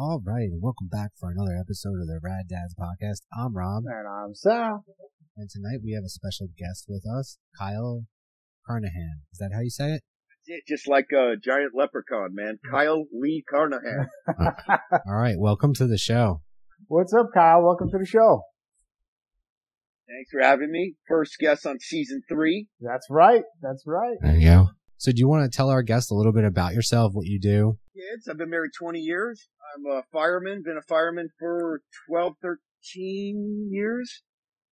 All right, and welcome back for another episode of the Rad Dads podcast. I'm Rob, And I'm Sal. and tonight we have a special guest with us, Kyle Carnohan. Is that how you say it? it, just like a giant leprechaun, man. Kyle Lee Carnohan. All right, welcome to the show. What's up, Kyle? Welcome to the show. Thanks for having me. First guest on season three. That's right. That's right. There you go. So, do you want to tell our guests a little bit about yourself, what you do? Kids, I've been married 20 years. I'm a fireman, been a fireman for 12, 13 years.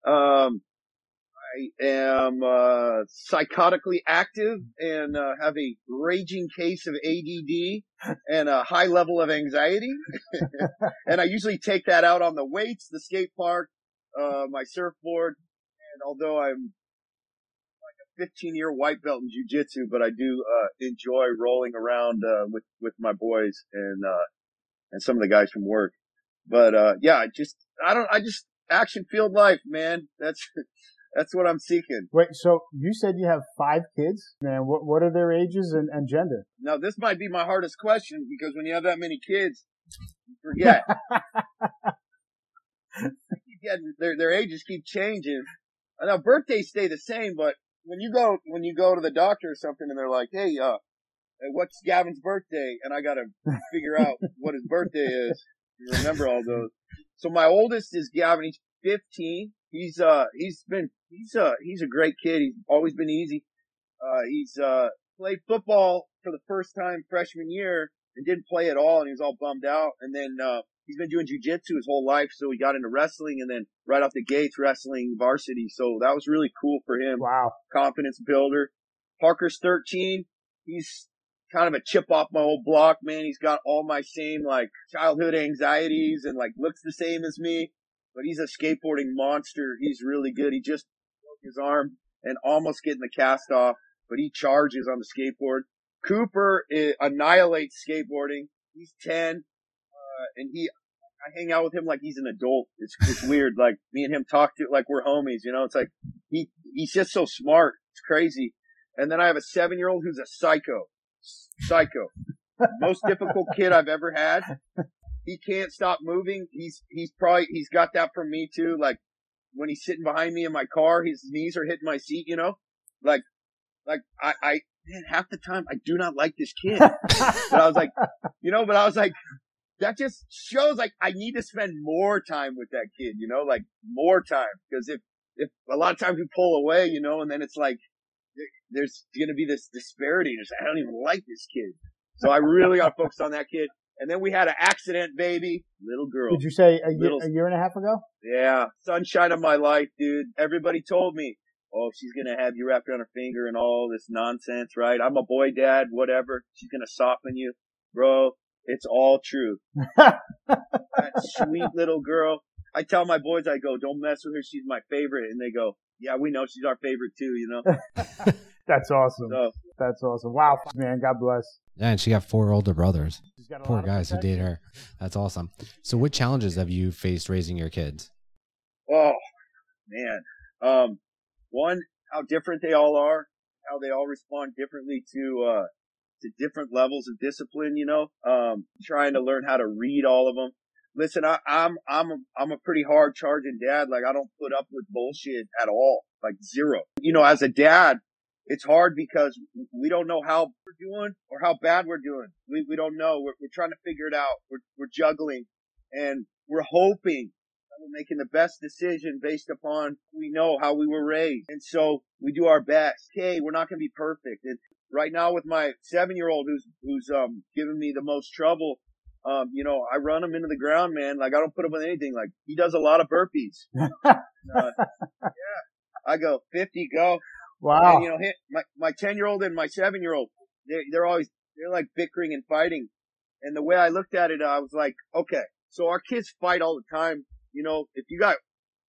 Um, I am, uh, psychotically active and, uh, have a raging case of ADD and a high level of anxiety. and I usually take that out on the weights, the skate park, uh, my surfboard. And although I'm 15 year white belt in jujitsu, but I do, uh, enjoy rolling around, uh, with, with my boys and, uh, and some of the guys from work. But, uh, yeah, I just, I don't, I just action field life, man. That's, that's what I'm seeking. Wait, so you said you have five kids? Man, what, what are their ages and, and gender? Now, this might be my hardest question because when you have that many kids, you forget. their their ages keep changing. Now birthdays stay the same, but when you go when you go to the doctor or something and they're like, "Hey, uh, what's Gavin's birthday?" and I gotta figure out what his birthday is. You remember all those. So my oldest is Gavin. He's 15. He's uh he's been he's uh he's a great kid. He's always been easy. Uh, he's uh played football for the first time freshman year and didn't play at all, and he was all bummed out. And then uh he's been doing jujitsu his whole life, so he got into wrestling, and then right off the gates, wrestling varsity. So that was really cool for him. Wow. Confidence builder. Parker's 13. He's kind of a chip off my old block, man. He's got all my same like childhood anxieties and like looks the same as me, but he's a skateboarding monster. He's really good. He just broke his arm and almost getting the cast off, but he charges on the skateboard. Cooper eh, annihilates skateboarding. He's 10, uh, and he, I hang out with him like he's an adult. It's, it's weird. Like me and him talk to like we're homies, you know, it's like he, he's just so smart. It's crazy. And then I have a seven year old who's a psycho. Psycho. Most difficult kid I've ever had. He can't stop moving. He's, he's probably, he's got that from me too. Like when he's sitting behind me in my car, his knees are hitting my seat, you know? Like, like I, I, man, half the time I do not like this kid. but I was like, you know, but I was like, that just shows like I need to spend more time with that kid, you know, like more time. Cause if, if a lot of times we pull away, you know, and then it's like, there's going to be this disparity. Just, I don't even like this kid. So I really got to focus on that kid. And then we had an accident baby, little girl. Did you say a year, a year and a half ago? Yeah, sunshine of my life, dude. Everybody told me, oh, she's gonna have you wrapped around her finger and all this nonsense, right? I'm a boy dad, whatever. She's gonna soften you. Bro, it's all true. That sweet little girl. I tell my boys, I go, don't mess with her. She's my favorite. And they go, yeah, we know she's our favorite too, you know? That's awesome. So, That's awesome. Wow, man. God bless. Yeah, and she got four older brothers. She's got a Poor lot guys who date her. That's awesome. So, what challenges have you faced raising your kids? oh, man. Um, one, how different they all are, how they all respond differently to, uh, to different levels of discipline, you know, um, trying to learn how to read all of them. Listen, I, I'm, I'm, a, I'm a pretty hard charging dad. Like I don't put up with bullshit at all. Like zero. You know, as a dad, it's hard because we don't know how we're doing or how bad we're doing. We, we don't know. We're, we're trying to figure it out. We're, we're juggling and we're hoping we're making the best decision based upon we know how we were raised. And so we do our best. Okay, we're not going to be perfect. And right now with my seven year old who's, who's, um, giving me the most trouble, um, you know, I run him into the ground, man. Like I don't put him with anything. Like he does a lot of burpees. uh, yeah. I go 50, go. Wow. And, you know, hit my, my 10 year old and my seven year old, they're, they're always, they're like bickering and fighting. And the way I looked at it, I was like, okay, so our kids fight all the time. You know, if you got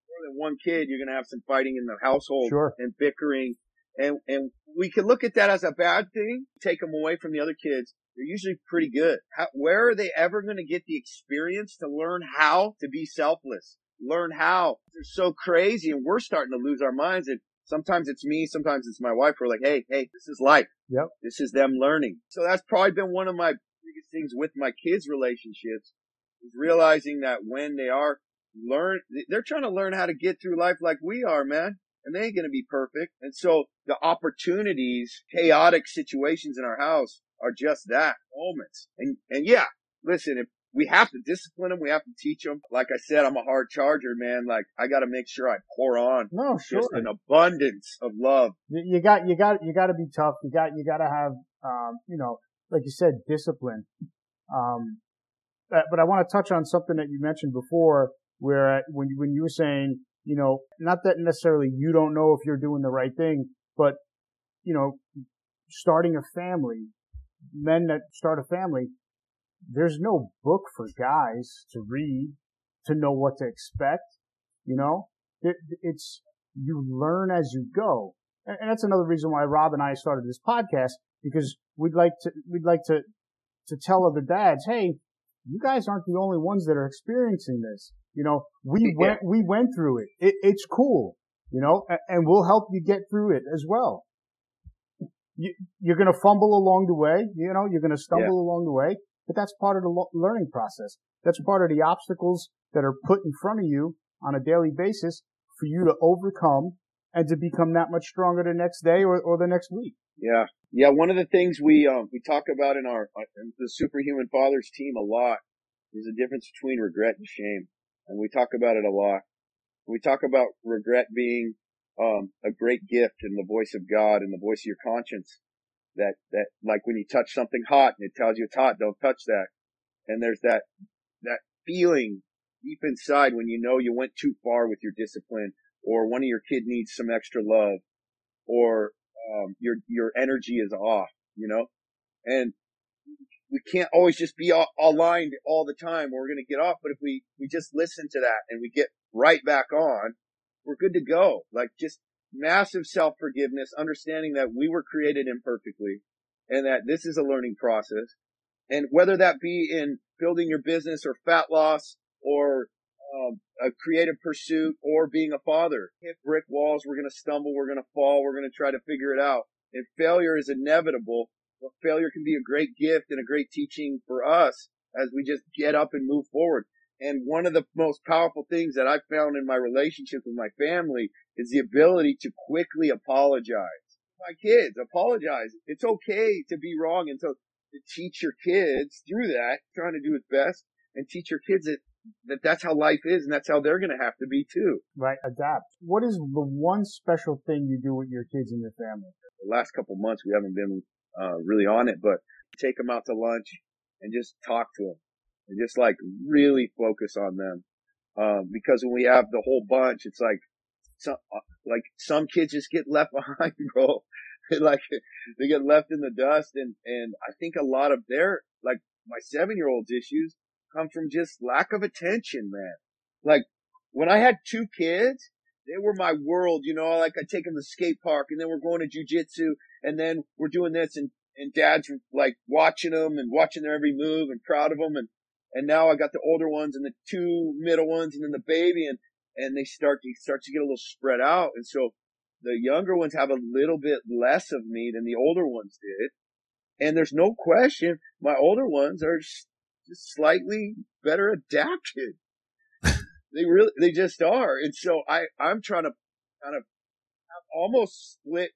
more than one kid, you're going to have some fighting in the household Sure. and bickering. And, and we can look at that as a bad thing, take them away from the other kids. They're usually pretty good. How, where are they ever going to get the experience to learn how to be selfless? Learn how. They're so crazy and we're starting to lose our minds. And sometimes it's me, sometimes it's my wife. We're like, hey, hey, this is life. Yep. This is them learning. So that's probably been one of my biggest things with my kids' relationships is realizing that when they are learn, they're trying to learn how to get through life like we are, man. And they ain't going to be perfect. And so the opportunities, chaotic situations in our house are just that moments. And, and yeah, listen, if we have to discipline them, we have to teach them. Like I said, I'm a hard charger, man. Like I got to make sure I pour on no, sure. just an abundance of love. You, you got, you got, you got to be tough. You got, you got to have, um, you know, like you said, discipline. Um, but, but I want to touch on something that you mentioned before where when, when you were saying, you know, not that necessarily you don't know if you're doing the right thing, but, you know, starting a family, men that start a family, there's no book for guys to read to know what to expect. You know, it, it's, you learn as you go. And that's another reason why Rob and I started this podcast because we'd like to, we'd like to, to tell other dads, Hey, you guys aren't the only ones that are experiencing this. You know, we went, we went through it. it it's cool, you know, and, and, we'll help you get through it as well. You, you're going to fumble along the way, you know, you're going to stumble yeah. along the way, but that's part of the lo- learning process. That's part of the obstacles that are put in front of you on a daily basis for you to overcome and to become that much stronger the next day or, or the next week. Yeah. Yeah. One of the things we, um, we talk about in our, in the superhuman fathers team a lot is the difference between regret and shame. And we talk about it a lot. We talk about regret being, um, a great gift and the voice of God and the voice of your conscience. That, that, like when you touch something hot and it tells you it's hot, don't touch that. And there's that, that feeling deep inside when you know you went too far with your discipline or one of your kid needs some extra love or um, your your energy is off, you know, and we can't always just be aligned all the time. We're going to get off, but if we we just listen to that and we get right back on, we're good to go. Like just massive self forgiveness, understanding that we were created imperfectly, and that this is a learning process, and whether that be in building your business or fat loss or um, a creative pursuit or being a father. Hit brick walls. We're going to stumble. We're going to fall. We're going to try to figure it out. And failure is inevitable. But failure can be a great gift and a great teaching for us as we just get up and move forward. And one of the most powerful things that I found in my relationship with my family is the ability to quickly apologize. My kids, apologize. It's okay to be wrong and to, to teach your kids through that, trying to do its best and teach your kids that that that's how life is and that's how they're going to have to be too. Right. Adapt. What is the one special thing you do with your kids and your family? The last couple months we haven't been uh, really on it, but take them out to lunch and just talk to them and just like really focus on them. Um, because when we have the whole bunch, it's like some, uh, like some kids just get left behind, bro. like they get left in the dust and, and I think a lot of their, like my seven year old's issues come from just lack of attention, man. Like when I had two kids, they were my world, you know, like I take them to the skate park and then we're going to jujitsu and then we're doing this and, and dad's like watching them and watching their every move and proud of them. And, and now I got the older ones and the two middle ones and then the baby and, and they start to start to get a little spread out. And so the younger ones have a little bit less of me than the older ones did. And there's no question my older ones are slightly better adapted. they really, they just are. And so I, I'm trying to kind of almost split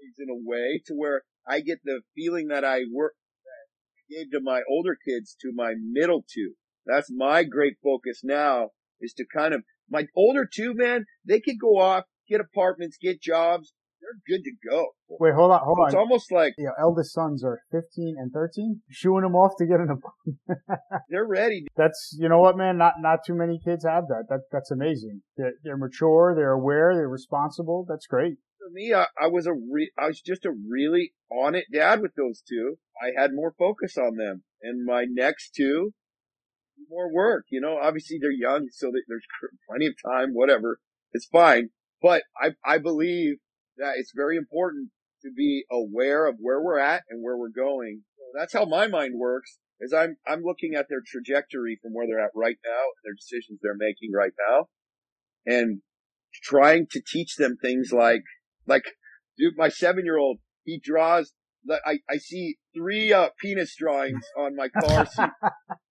things in a way to where I get the feeling that I work, that I gave to my older kids to my middle two. That's my great focus now is to kind of, my older two, man, they could go off, get apartments, get jobs, they're good to go. Wait, hold on, hold on. It's almost like your eldest sons are 15 and 13, shooing them off to get an apartment. they're ready. That's you know what, man. Not not too many kids have that. That that's amazing. They're, they're mature. They're aware. They're responsible. That's great. For me, I, I was a re- I was just a really on it dad with those two. I had more focus on them, and my next two more work. You know, obviously they're young, so there's plenty of time. Whatever, it's fine. But I I believe that it's very important to be aware of where we're at and where we're going. That's how my mind works is I'm, I'm looking at their trajectory from where they're at right now, and their decisions they're making right now and trying to teach them things like, like, dude, my seven year old, he draws I, I see three uh, penis drawings on my car seat.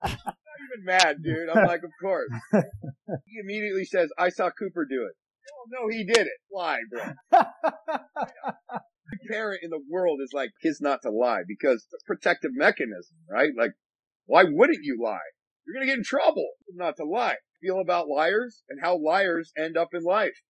I'm not even mad, dude. I'm like, of course. He immediately says, I saw Cooper do it. Oh, no, he did it. Lie, bro. Every parent in the world is like kids not to lie because it's a protective mechanism, right? Like, why wouldn't you lie? You're going to get in trouble not to lie. Feel about liars and how liars end up in life.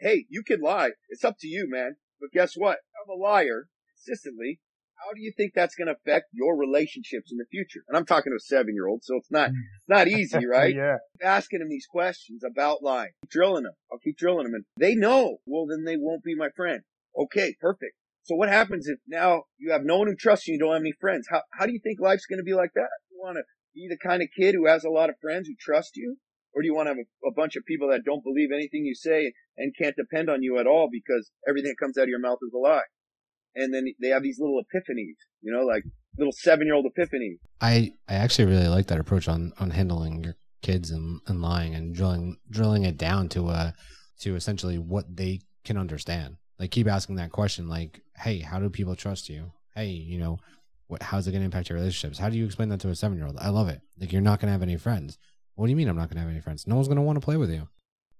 Hey, you can lie. It's up to you, man. But guess what? I'm a liar consistently. How do you think that's going to affect your relationships in the future? And I'm talking to a seven year old, so it's not, it's not easy, right? yeah. Asking them these questions about lying, keep drilling them. I'll keep drilling them and they know. Well, then they won't be my friend. Okay, perfect. So what happens if now you have no one who trusts you, you don't have any friends? How, how do you think life's going to be like that? You want to be the kind of kid who has a lot of friends who trust you? Or do you want to have a, a bunch of people that don't believe anything you say and can't depend on you at all because everything that comes out of your mouth is a lie? And then they have these little epiphanies, you know, like little seven year old epiphanies. I, I actually really like that approach on, on handling your kids and, and lying and drilling drilling it down to uh to essentially what they can understand. Like keep asking that question like, hey, how do people trust you? Hey, you know, what how's it gonna impact your relationships? How do you explain that to a seven year old? I love it. Like you're not gonna have any friends. What do you mean I'm not gonna have any friends? No one's gonna want to play with you.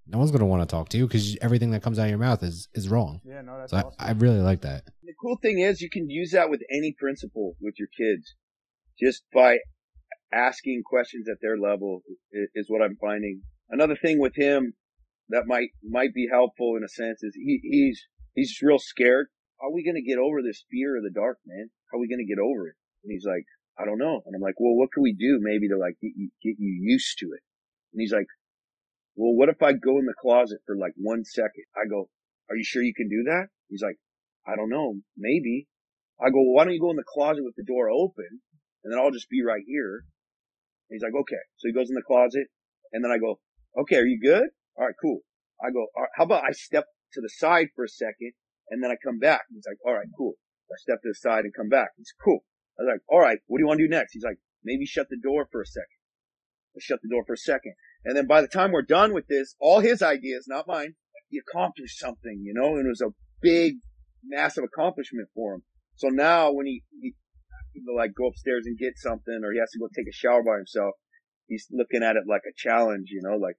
No one's gonna want to talk to you because everything that comes out of your mouth is is wrong. Yeah, no, that's So awesome. I, I really like that. The cool thing is you can use that with any principle with your kids just by asking questions at their level is, is what I'm finding. Another thing with him that might, might be helpful in a sense is he, he's, he's just real scared. How are we going to get over this fear of the dark, man? How are we going to get over it? And he's like, I don't know. And I'm like, well, what can we do maybe to like get you, get you used to it? And he's like, well, what if I go in the closet for like one second? I go, are you sure you can do that? He's like, I don't know, maybe. I go, well, why don't you go in the closet with the door open and then I'll just be right here. And he's like, okay. So he goes in the closet and then I go, okay, are you good? All right, cool. I go, how about I step to the side for a second and then I come back? He's like, all right, cool. I step to the side and come back. He's cool. I was like, all right, what do you want to do next? He's like, maybe shut the door for a second. I shut the door for a second. And then by the time we're done with this, all his ideas, not mine, he accomplished something, you know, and it was a big, massive accomplishment for him. So now when he, he, he like go upstairs and get something or he has to go take a shower by himself, he's looking at it like a challenge, you know, like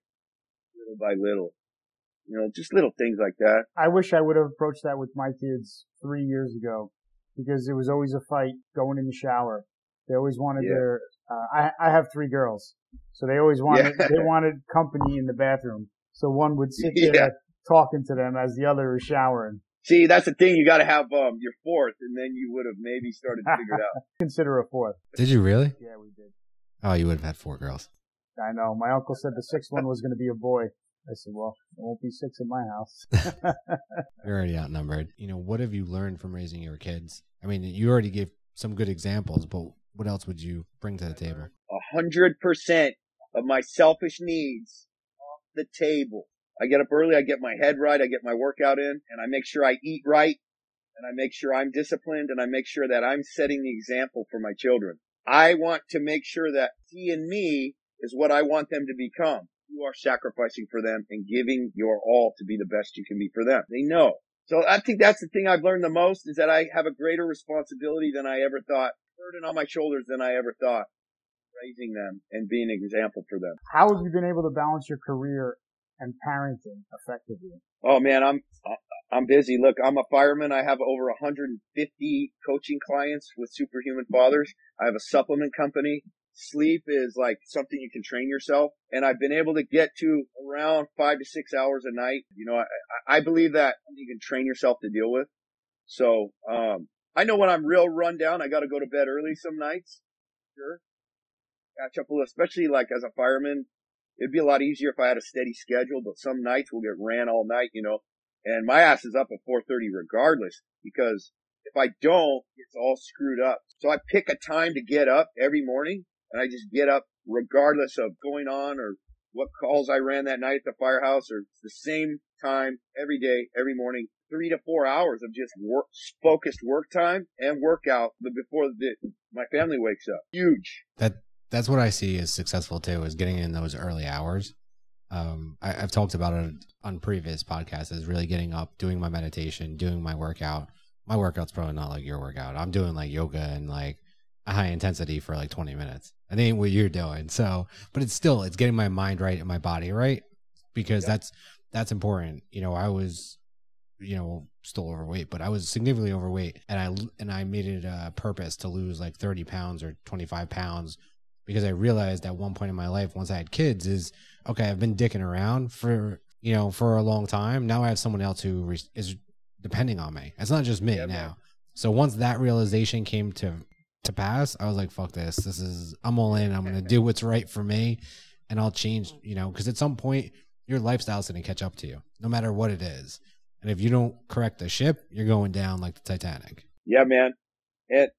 little by little, you know, just little things like that. I wish I would have approached that with my kids three years ago because it was always a fight going in the shower. They always wanted Yeah. their, uh, I, I have three girls. So they always wanted, Yeah. they wanted company in the bathroom. So one would sit there Yeah. talking to them as the other is showering. See, that's the thing. You got to have, um, your fourth and then you would have maybe started to figure it out. Consider a fourth. Did you really? Yeah, we did. Oh, you would have had four girls. I know. My uncle said the sixth one was going to be a boy. I said, well, there won't be six in my house. You're already outnumbered. You know, what have you learned from raising your kids? I mean, you already gave some good examples, but what else would you bring to the table? a hundred percent of my selfish needs off the table. I get up early, I get my head right, I get my workout in, and I make sure I eat right, and I make sure I'm disciplined, and I make sure that I'm setting the example for my children. I want to make sure that seeing me is what I want them to become. You are sacrificing for them and giving your all to be the best you can be for them. They know. So I think that's the thing I've learned the most is that I have a greater responsibility than I ever thought, burden on my shoulders than I ever thought raising them and being an example for them. How have you been able to balance your career and parenting effectively? Oh man, I'm I'm busy. Look, I'm a fireman. I have over 150 coaching clients with superhuman fathers. I have a supplement company. Sleep is like something you can train yourself, and I've been able to get to around five to six hours a night. You know, I, I believe that you can train yourself to deal with. So, um, I know when I'm real run down, I got to go to bed early some nights. Sure, catch up a little, especially like as a fireman. It'd be a lot easier if I had a steady schedule, but some nights we'll get ran all night, you know, and my ass is up at 4.30 regardless because if I don't, it's all screwed up. So I pick a time to get up every morning and I just get up regardless of going on or what calls I ran that night at the firehouse or the same time every day, every morning, three to four hours of just work, focused work time and workout before the, my family wakes up. Huge. That that's what I see as successful too, is getting in those early hours. Um, I, I've talked about it on previous podcasts, is really getting up, doing my meditation, doing my workout, my workout's probably not like your workout. I'm doing like yoga and like a high intensity for like 20 minutes. I think what you're doing. So, but it's still it's getting my mind right and my body right because that's that's important. You know, I was you know still overweight, but I was significantly overweight, and I and I made it a purpose to lose like 30 pounds or 25 pounds because I realized at one point in my life, once I had kids, is okay. I've been dicking around for you know for a long time. Now I have someone else who re- is depending on me. It's not just me yeah, now. Man. So once that realization came to to pass, I was like, "Fuck this! This is I'm all in. I'm gonna do what's right for me, and I'll change." You know, because at some point your lifestyle's gonna catch up to you, no matter what it is. And if you don't correct the ship, you're going down like the Titanic. Yeah, man. And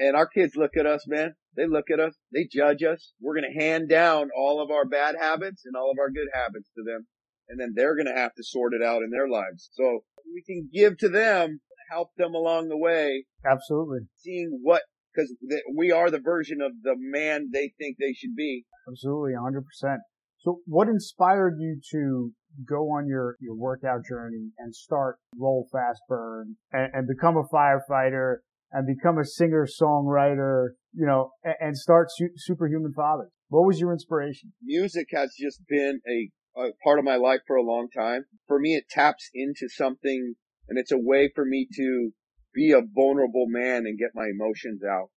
and our kids look at us, man. They look at us. They judge us. We're gonna hand down all of our bad habits and all of our good habits to them, and then they're gonna have to sort it out in their lives. So we can give to them, help them along the way. Absolutely. Seeing what because we are the version of the man they think they should be. Absolutely, 100%. So what inspired you to go on your, your workout journey and start Roll Fast Burn and, and become a firefighter and become a singer songwriter, you know, and, and start su- Superhuman Fathers? What was your inspiration? Music has just been a, a part of my life for a long time. For me, it taps into something and it's a way for me to be a vulnerable man and get my emotions out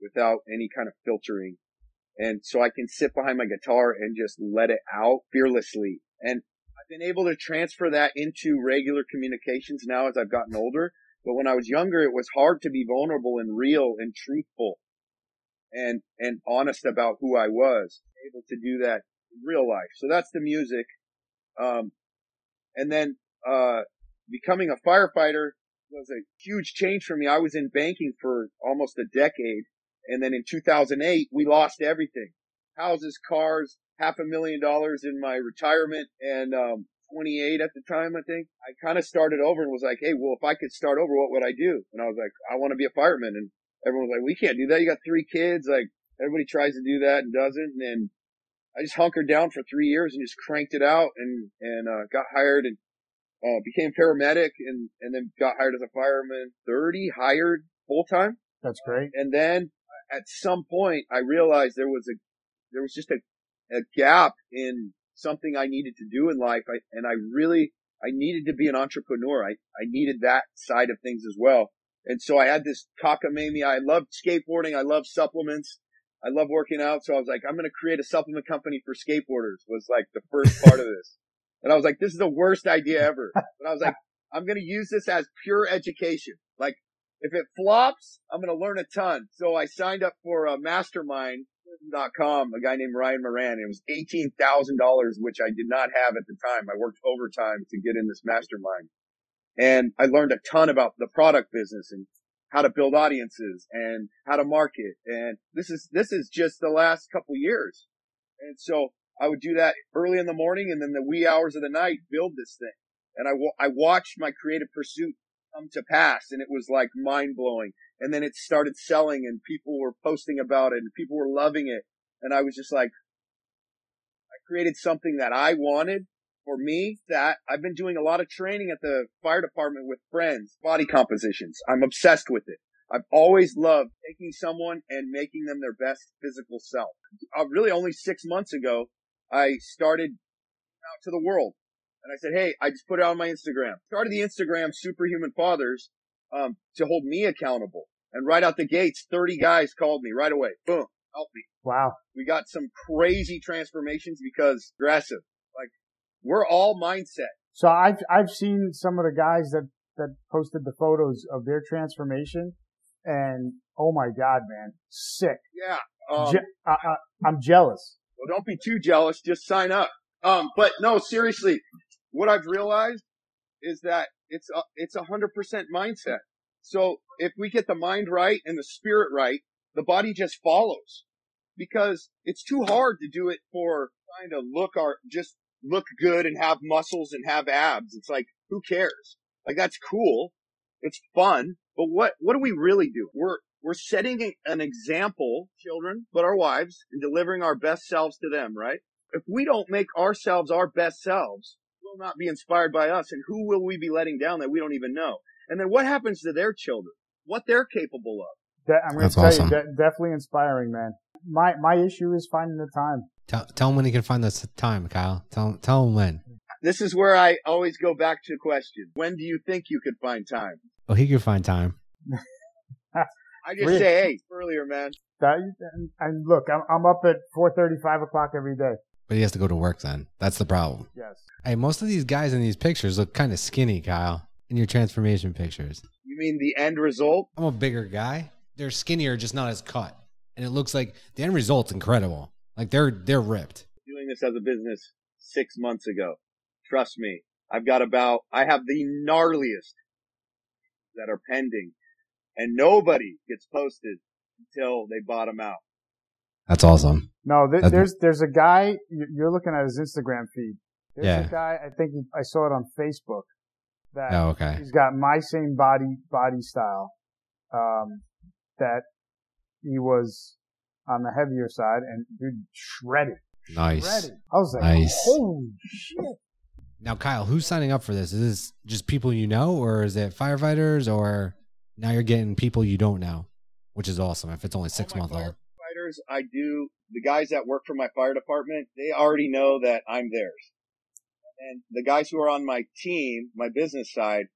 without any kind of filtering. And so I can sit behind my guitar and just let it out fearlessly. And been able to transfer that into regular communications now as I've gotten older. But when I was younger, it was hard to be vulnerable and real and truthful and, and honest about who I was able to do that in real life. So that's the music. Um, and then, uh, becoming a firefighter was a huge change for me. I was in banking for almost a decade. And then in 2008, we lost everything. Houses, cars, half a million dollars in my retirement and, um, 28 at the time, I think. I kind of started over and was like, Hey, well, if I could start over, what would I do? And I was like, I want to be a fireman. And everyone was like, we can't do that. You got three kids. Like everybody tries to do that and doesn't. And I just hunkered down for three years and just cranked it out and, and, uh, got hired and uh, became paramedic and, and then got hired as a fireman. 30 hired full time. That's great. And then at some point I realized there was a, there was just a, a gap in something I needed to do in life. I, and I really, I needed to be an entrepreneur. I, I needed that side of things as well. And so I had this cockamamie. I loved skateboarding. I loved supplements. I love working out. So I was like, I'm going to create a supplement company for skateboarders was like the first part of this. And I was like, this is the worst idea ever. But I was like, I'm going to use this as pure education. Like, if it flops, I'm going to learn a ton. So I signed up for a mastermind.com, a guy named Ryan Moran. It was $18,000, which I did not have at the time. I worked overtime to get in this mastermind. And I learned a ton about the product business and how to build audiences and how to market. And this is, this is just the last couple years. And so I would do that early in the morning and then the wee hours of the night build this thing. And I, I watched my creative pursuit come to pass and it was like mind blowing. And then it started selling and people were posting about it and people were loving it. And I was just like, I created something that I wanted for me that I've been doing a lot of training at the fire department with friends, body compositions. I'm obsessed with it. I've always loved taking someone and making them their best physical self. Uh, really only six months ago, I started out to the world and I said, Hey, I just put it on my Instagram. Started the Instagram Superhuman Fathers, um, to hold me accountable. And right out the gates, 30 guys called me right away. Boom. Help me. Wow. We got some crazy transformations because aggressive. Like we're all mindset. So I've, I've seen some of the guys that, that posted the photos of their transformation and oh my God, man, sick. Yeah. Um, Je- I, I, I'm jealous. Well, don't be too jealous. Just sign up. Um, but no, seriously, what I've realized is that it's a, it's a hundred percent mindset. So if we get the mind right and the spirit right, the body just follows because it's too hard to do it for trying to look our, just look good and have muscles and have abs. It's like, who cares? Like that's cool. It's fun. But what, what do we really do? We're, we're setting an example, children, but our wives, and delivering our best selves to them, right? If we don't make ourselves our best selves, will not be inspired by us. And who will we be letting down that we don't even know? And then what happens to their children? What they're capable of? De- I'm going to That's tell awesome. you, de- definitely inspiring, man. My my issue is finding the time. Tell, tell him when he can find this time, Kyle. Tell, tell him when. This is where I always go back to the question. When do you think you could find time? Oh, he can find time. I just Really? say, hey, earlier, man. That, and, and look, I'm, I'm up at 4:30, 5 o'clock every day. But he has to go to work then. That's the problem. Yes. Hey, most of these guys in these pictures look kind of skinny, Kyle, in your transformation pictures. You mean the end result? I'm a bigger guy. They're skinnier, just not as cut. And it looks like the end result's incredible. Like they're they're ripped. Doing this as a business six months ago. Trust me. I've got about, I have the gnarliest that are pending and nobody gets posted until they bottom out. That's awesome. No, th- That's- there's there's a guy. you- You're looking at his Instagram feed. There's Yeah. a guy. I think I saw it on Facebook. That Oh, okay. he's got my same body body style. Um, that he was on the heavier side and dude shredded. Nice. Shredded. I was like, Nice. holy shit. Now, Kyle, who's signing up for this? Is this just people you know, or is it firefighters, or now you're getting people you don't know, which is awesome if it's only six months old. I do, the guys that work for my fire department, they already know that I'm theirs. And the guys who are on my team, my business side,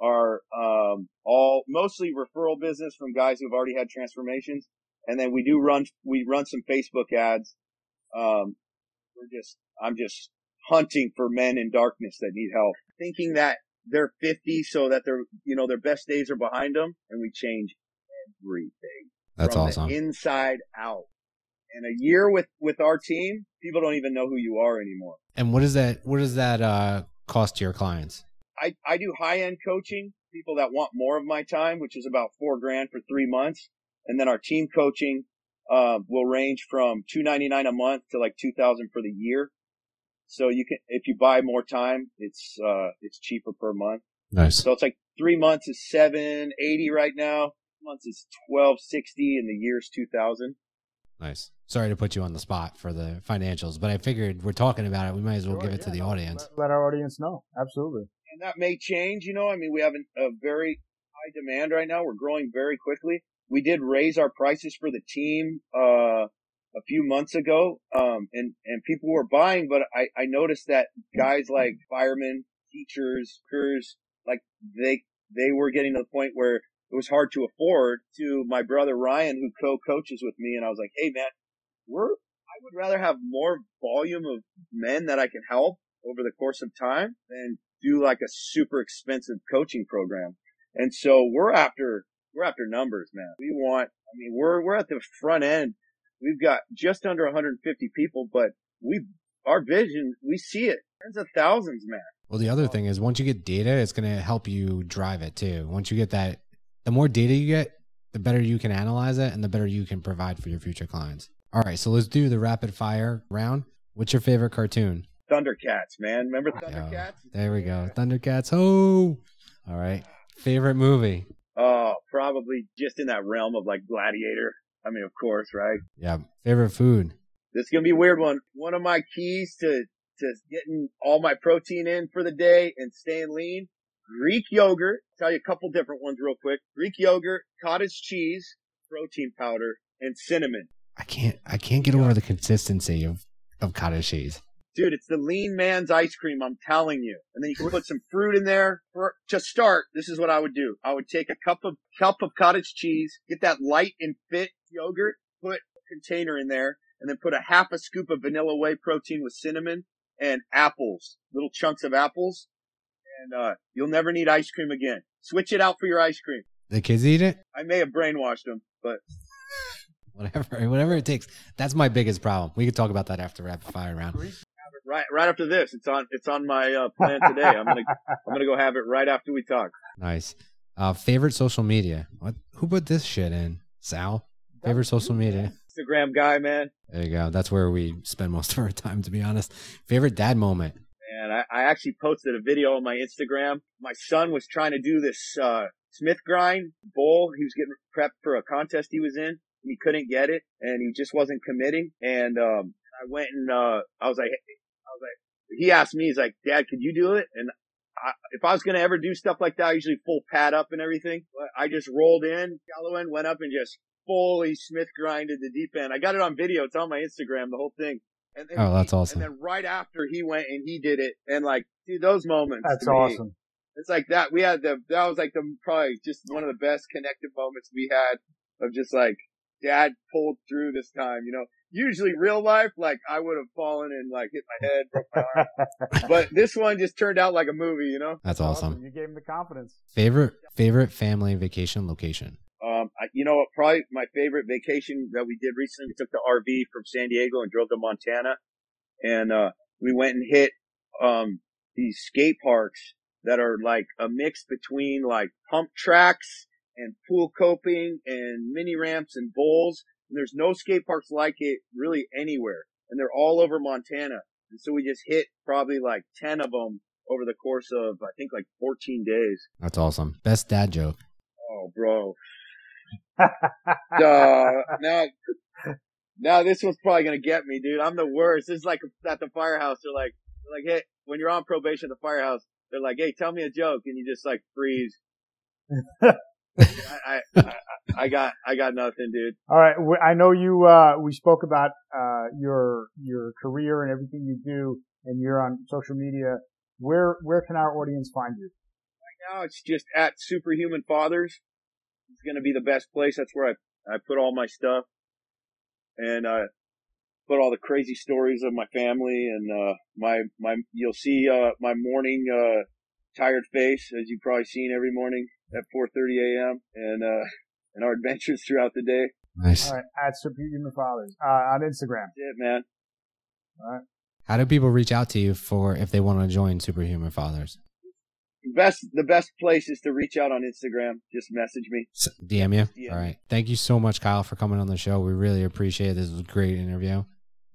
are um, all mostly referral business from guys who've already had transformations. And then we do run, we run some Facebook ads. Um, we're just, I'm just hunting for men in darkness that need help, thinking that they're 50 so that they're, you know, their best days are behind them and we change everything That's awesome. inside out. And a year with, with our team, people don't even know who you are anymore. and what does that what does that uh, cost to your clients? I, I do high end coaching, people that want more of my time, which is about four grand for three months. And then our team coaching, uh, will range from two ninety nine a month to like two thousand for the year. So you can, if you buy more time, it's, uh, it's cheaper per month. Nice. So it's like three months is seven eighty right now. Months is twelve sixty and the year's two thousand. Nice. Sorry to put you on the spot for the financials, but I figured we're talking about it. We might as well Sure, give it to the audience. Let, let our audience know. Absolutely. and that may change. You know, I mean, we have an, a very high demand right now. We're growing very quickly. We did raise our prices for the team uh, a few months ago, um, and and people were buying, but I I noticed that guys like firemen, teachers, crews, like they they were getting to the point where it was hard to afford. To my brother Ryan, who co-coaches with me, and I was like, hey man, we're I would rather have more volume of men that I can help over the course of time than do like a super expensive coaching program. And so we're after, we're after numbers, man. We want, I mean, we're, we're at the front end. We've got just under 150 people, but we, our vision, we see it. Tens of thousands, man. Well, the other thing is once you get data, it's going to help you drive it too. Once you get that, the more data you get, the better you can analyze it and the better you can provide for your future clients. All right, so let's do the rapid fire round. What's your favorite cartoon? Thundercats, man. Remember Thundercats? there we go. Thundercats. Oh, all right. Favorite movie? Oh, probably just in that realm of like Gladiator. I mean, of course, right? Yeah. Favorite food? This is gonna be a weird one. One of my keys to to getting all my protein in for the day and staying lean. Greek yogurt. Tell you a couple different ones real quick. Greek yogurt, cottage cheese, protein powder, and cinnamon. I can't. I can't get over the consistency of of cottage cheese. Dude, it's the lean man's ice cream. I'm telling you. And then you can put some fruit in there. For, to start, this is what I would do. I would take a cup of cup of cottage cheese, get that light and fit yogurt, put a container in there, and then put a half a scoop of vanilla whey protein with cinnamon and apples, little chunks of apples, and uh, you'll never need ice cream again. Switch it out for your ice cream. The kids eat it. I may have brainwashed them, but Whatever. Whatever it takes. That's my biggest problem. We could talk about that after rapid fire round. right right after this, it's on it's on my uh, plan today. I'm gonna I'm gonna go have it right after we talk. Nice. Uh, favorite social media? What? Who put this shit in? Sal. Favorite social media? Instagram guy, man. There you go. That's where we spend most of our time, to be honest. Favorite dad moment? And I, I actually posted a video on my Instagram. My son was trying to do this uh, Smith grind bowl. He was getting prepped for a contest he was in. He couldn't get it, and he just wasn't committing. And um, I went and uh, I was like, I was like, he asked me, he's like, Dad, could you do it? And I, if I was to ever do stuff like that, I usually full pad up and everything. But I just rolled in, shallow end, went up and just fully Smith grinded the deep end. I got it on video. It's on my Instagram, the whole thing. And then Oh, that's he- awesome. And then right after he went and he did it, and like, dude, those moments. That's to me, awesome. It's like that. We had the that was like the probably just one of the best connected moments we had of just like dad pulled through this time. You know, usually real life, like I would have fallen and like hit my head, broke my arm. but this one just turned out like a movie. You know. That's awesome. You gave him the confidence. Favorite favorite family vacation location. Um, I, you know? Probably my favorite vacation that we did recently. We took the RV from San Diego and drove to Montana, and uh, we went and hit um these skate parks that are like a mix between like pump tracks and pool coping and mini ramps and bowls. And there's no skate parks like it really anywhere, and they're all over Montana. And so we just hit probably like ten of them over the course of I think like 14 days. That's awesome. Best dad joke. Oh, bro. uh, now, now this one's probably gonna get me, dude. I'm the worst. This is like at the firehouse. They're like, they're like, hey, when you're on probation at the firehouse, they're like, hey, tell me a joke, and you just like freeze. I, I, I, I got, I got nothing, dude. All right. I know you, uh, we spoke about, uh, your, your career and everything you do and you're on social media. Where, where can our audience find you? Right now it's just at Superhuman Fathers. It's gonna be the best place. That's where I, I put all my stuff, and uh, put all the crazy stories of my family and uh, my my. You'll see uh, my morning uh, tired face as you've probably seen every morning at 4:30 a.m. and uh, and our adventures throughout the day. Nice. All right. At Superhuman Fathers, uh, on Instagram. That's it, man. All right. How do people reach out to you for if they want to join Superhuman Fathers? Best the best place is to reach out on Instagram. Just message me. S- DM you. DM All me. right. Thank you so much, Kyle, for coming on the show. We really appreciate it. This was a great interview,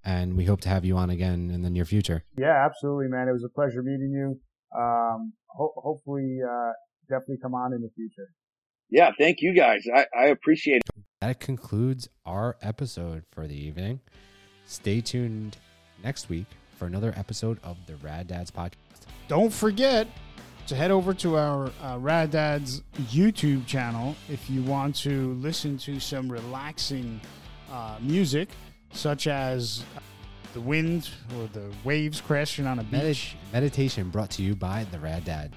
and we hope to have you on again in the near future. Yeah, absolutely, man. It was a pleasure meeting you. Um, ho- hopefully, uh, definitely come on in the future. Yeah, thank you guys. I, I appreciate it. That concludes our episode for the evening. Stay tuned next week for another episode of the Rad Dads podcast. Don't forget to head over to our uh, Rad Dad's YouTube channel if you want to listen to some relaxing uh, music, such as uh, the wind or the waves crashing on a beach. Medit- meditation brought to you by the Rad Dad.